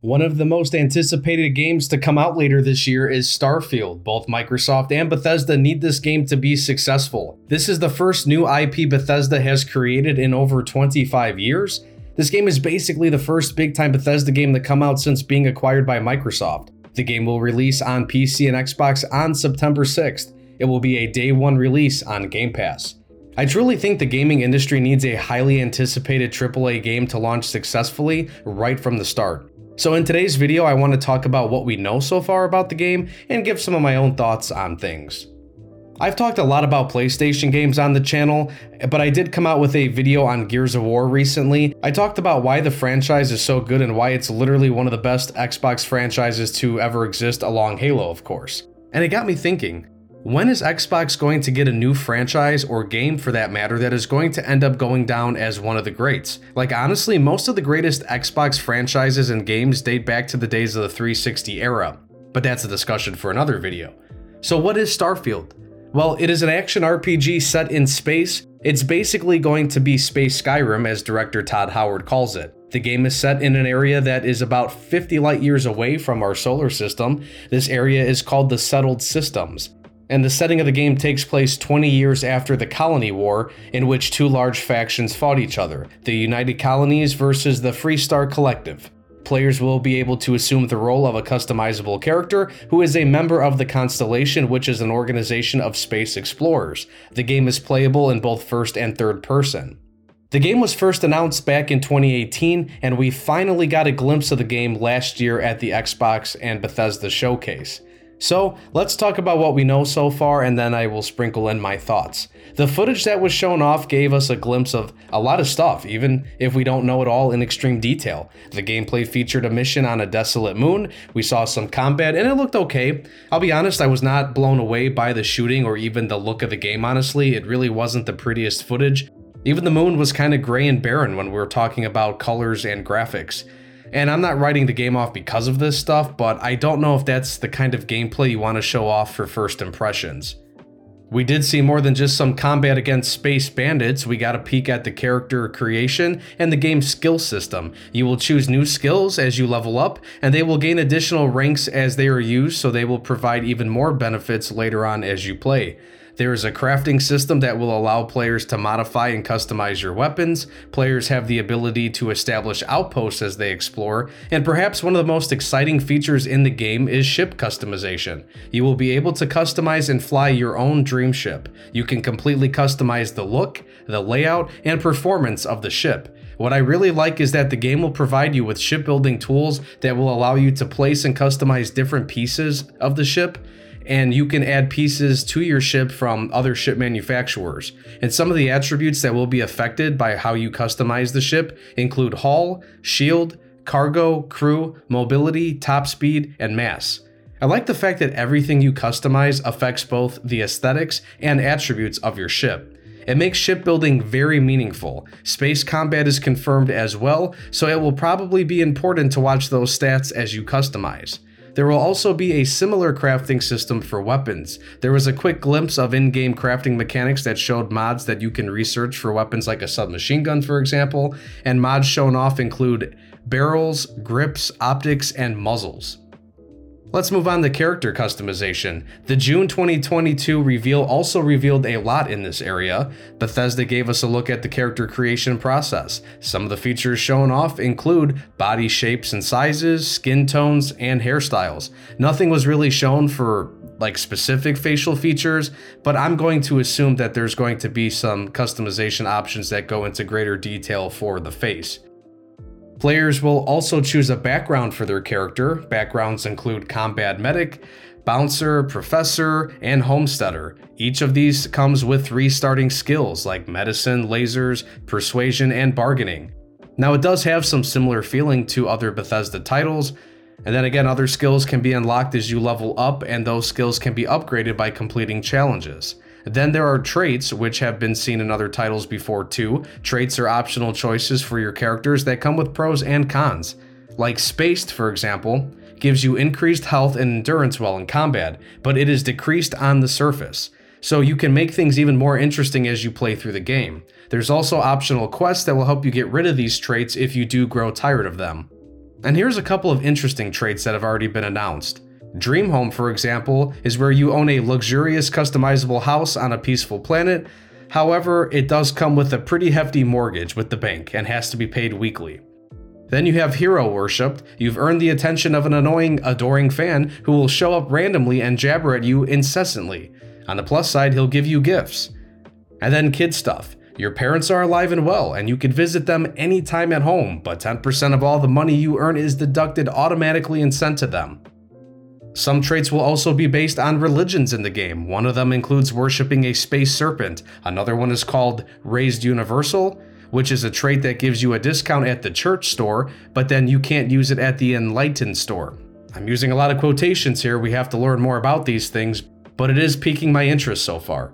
One of the most anticipated games to come out later this year is Starfield. Both Microsoft and Bethesda need this game to be successful. This is the first new IP Bethesda has created in over 25 years. This game is basically the first big time Bethesda game to come out since being acquired by Microsoft. The game will release on PC and Xbox on September 6th. It will be a day one release on Game Pass. I truly think the gaming industry needs a highly anticipated AAA game to launch successfully right from the start. So in today's video, I want to talk about what we know so far about the game and give some of my own thoughts on things. I've talked a lot about PlayStation games on the channel, but I did come out with a video on Gears of War recently. I talked about why the franchise is so good and why it's literally one of the best Xbox franchises to ever exist along Halo, of course. And it got me thinking, when is Xbox going to get a new franchise or game for that matter that is going to end up going down as one of the greats? Like, honestly, most of the greatest Xbox franchises and games date back to the days of the 360 era, but that's a discussion for another video. So, what is Starfield? Well, it is an action RPG set in space. It's basically going to be Space Skyrim, as director Todd Howard calls it. The game is set in an area that is about 50 light years away from our solar system. This area is called the Settled Systems and the setting of the game takes place 20 years after the Colony War, in which two large factions fought each other the United Colonies versus the Freestar Collective. Players will be able to assume the role of a customizable character who is a member of the Constellation, which is an organization of space explorers. The game is playable in both first and third person. The game was first announced back in 2018, and we finally got a glimpse of the game last year at the Xbox and Bethesda showcase. So let's talk about what we know so far and then I will sprinkle in my thoughts. The footage that was shown off gave us a glimpse of a lot of stuff, even if we don't know it all in extreme detail. The gameplay featured a mission on a desolate moon, we saw some combat, and it looked okay. I'll be honest, I was not blown away by the shooting or even the look of the game, honestly. It really wasn't the prettiest footage. Even the moon was kind of gray and barren when we were talking about colors and graphics. And I'm not writing the game off because of this stuff, but I don't know if that's the kind of gameplay you want to show off for first impressions. We did see more than just some combat against space bandits. We got a peek at the character creation and the game's skill system. You will choose new skills as you level up, and they will gain additional ranks as they are used, so they will provide even more benefits later on as you play. There is a crafting system that will allow players to modify and customize your weapons. Players have the ability to establish outposts as they explore, and perhaps one of the most exciting features in the game is ship customization. You will be able to customize and fly your own dream ship. You can completely customize the look, the layout, and performance of the ship. What I really like is that the game will provide you with shipbuilding tools that will allow you to place and customize different pieces of the ship and you can add pieces to your ship from other ship manufacturers. And some of the attributes that will be affected by how you customize the ship include hull, shield, cargo, crew, mobility, top speed, and mass. I like the fact that everything you customize affects both the aesthetics and attributes of your ship. It makes shipbuilding very meaningful. Space combat is confirmed as well, so it will probably be important to watch those stats as you customize. There will also be a similar crafting system for weapons. There was a quick glimpse of in game crafting mechanics that showed mods that you can research for weapons like a submachine gun, for example, and mods shown off include barrels, grips, optics, and muzzles. Let's move on to character customization. The June 2022 reveal also revealed a lot in this area. Bethesda gave us a look at the character creation process. Some of the features shown off include body shapes and sizes, skin tones, and hairstyles. Nothing was really shown for like specific facial features, but I'm going to assume that there's going to be some customization options that go into greater detail for the face. Players will also choose a background for their character. Backgrounds include combat medic, bouncer, professor, and homesteader. Each of these comes with three starting skills like medicine, lasers, persuasion, and bargaining. Now, it does have some similar feeling to other Bethesda titles, and then again, other skills can be unlocked as you level up, and those skills can be upgraded by completing challenges. Then there are traits, which have been seen in other titles before too. Traits are optional choices for your characters that come with pros and cons. Like Spaced, for example, gives you increased health and endurance while in combat, but it is decreased on the surface. So you can make things even more interesting as you play through the game. There's also optional quests that will help you get rid of these traits if you do grow tired of them. And here's a couple of interesting traits that have already been announced. Dream Home, for example, is where you own a luxurious customizable house on a peaceful planet. However, it does come with a pretty hefty mortgage with the bank and has to be paid weekly. Then you have Hero Worshipped. You've earned the attention of an annoying, adoring fan who will show up randomly and jabber at you incessantly. On the plus side, he'll give you gifts. And then Kid Stuff. Your parents are alive and well, and you can visit them anytime at home, but 10% of all the money you earn is deducted automatically and sent to them. Some traits will also be based on religions in the game. One of them includes worshipping a space serpent, another one is called Raised Universal, which is a trait that gives you a discount at the church store, but then you can't use it at the enlightened store. I'm using a lot of quotations here, we have to learn more about these things, but it is piquing my interest so far.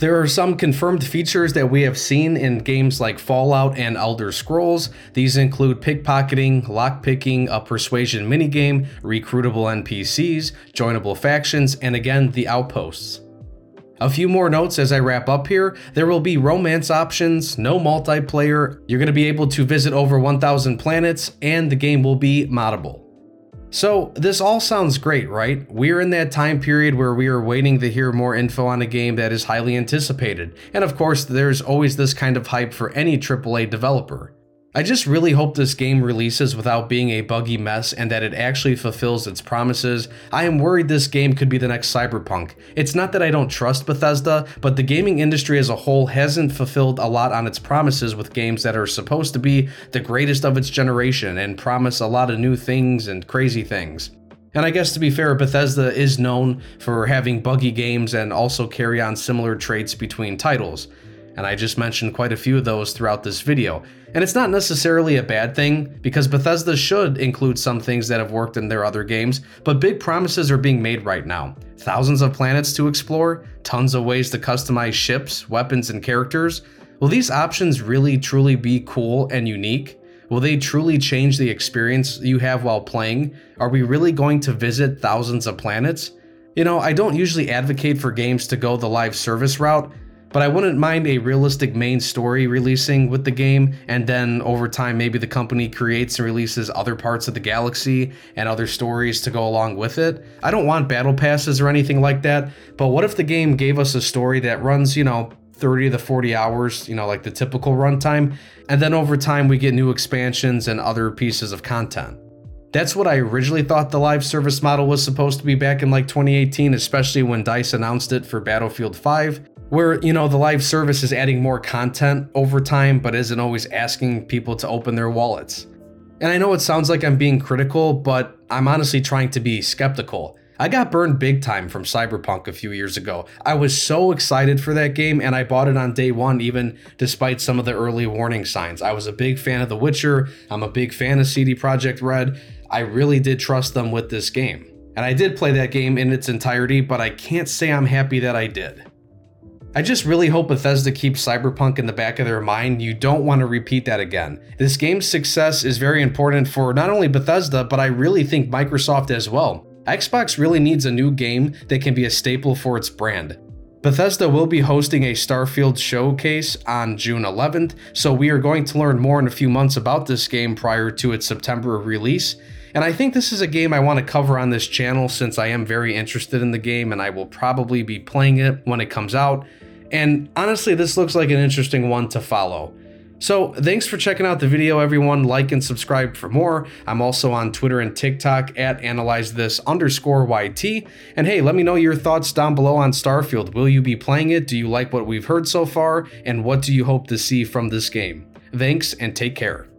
There are some confirmed features that we have seen in games like Fallout and Elder Scrolls. These include pickpocketing, lockpicking, a persuasion minigame, recruitable NPCs, joinable factions, and again, the outposts. A few more notes as I wrap up here. There will be romance options, no multiplayer, you're going to be able to visit over 1,000 planets, and the game will be moddable. So, this all sounds great, right? We're in that time period where we are waiting to hear more info on a game that is highly anticipated. And of course, there's always this kind of hype for any AAA developer. I just really hope this game releases without being a buggy mess and that it actually fulfills its promises. I am worried this game could be the next Cyberpunk. It's not that I don't trust Bethesda, but the gaming industry as a whole hasn't fulfilled a lot on its promises with games that are supposed to be the greatest of its generation and promise a lot of new things and crazy things. And I guess to be fair, Bethesda is known for having buggy games and also carry on similar traits between titles and I just mentioned quite a few of those throughout this video. And it's not necessarily a bad thing, because Bethesda should include some things that have worked in their other games, but big promises are being made right now. Thousands of planets to explore, tons of ways to customize ships, weapons, and characters. Will these options really truly be cool and unique? Will they truly change the experience you have while playing? Are we really going to visit thousands of planets? You know, I don't usually advocate for games to go the live service route, but I wouldn't mind a realistic main story releasing with the game, and then over time, maybe the company creates and releases other parts of the galaxy and other stories to go along with it. I don't want battle passes or anything like that, but what if the game gave us a story that runs, you know, 30 to 40 hours, you know, like the typical runtime, and then over time we get new expansions and other pieces of content. That's what I originally thought the live service model was supposed to be back in like 2018, especially when DICE announced it for Battlefield 5 where you know the live service is adding more content over time but isn't always asking people to open their wallets. And i know it sounds like i'm being critical but i'm honestly trying to be skeptical. I got burned big time from cyberpunk a few years ago. I was so excited for that game and i bought it on day one even despite some of the early warning signs. I was a big fan of the witcher. I'm a big fan of cd projekt red. I really did trust them with this game. And i did play that game in its entirety but i can't say i'm happy that i did I just really hope Bethesda keeps Cyberpunk in the back of their mind. You don't want to repeat that again. This game's success is very important for not only Bethesda, but I really think Microsoft as well. Xbox really needs a new game that can be a staple for its brand. Bethesda will be hosting a Starfield showcase on June 11th, so we are going to learn more in a few months about this game prior to its September release. And I think this is a game I want to cover on this channel since I am very interested in the game and I will probably be playing it when it comes out. And honestly, this looks like an interesting one to follow. So thanks for checking out the video, everyone. Like and subscribe for more. I'm also on Twitter and TikTok at analyze this underscore YT. And hey, let me know your thoughts down below on Starfield. Will you be playing it? Do you like what we've heard so far? And what do you hope to see from this game? Thanks and take care.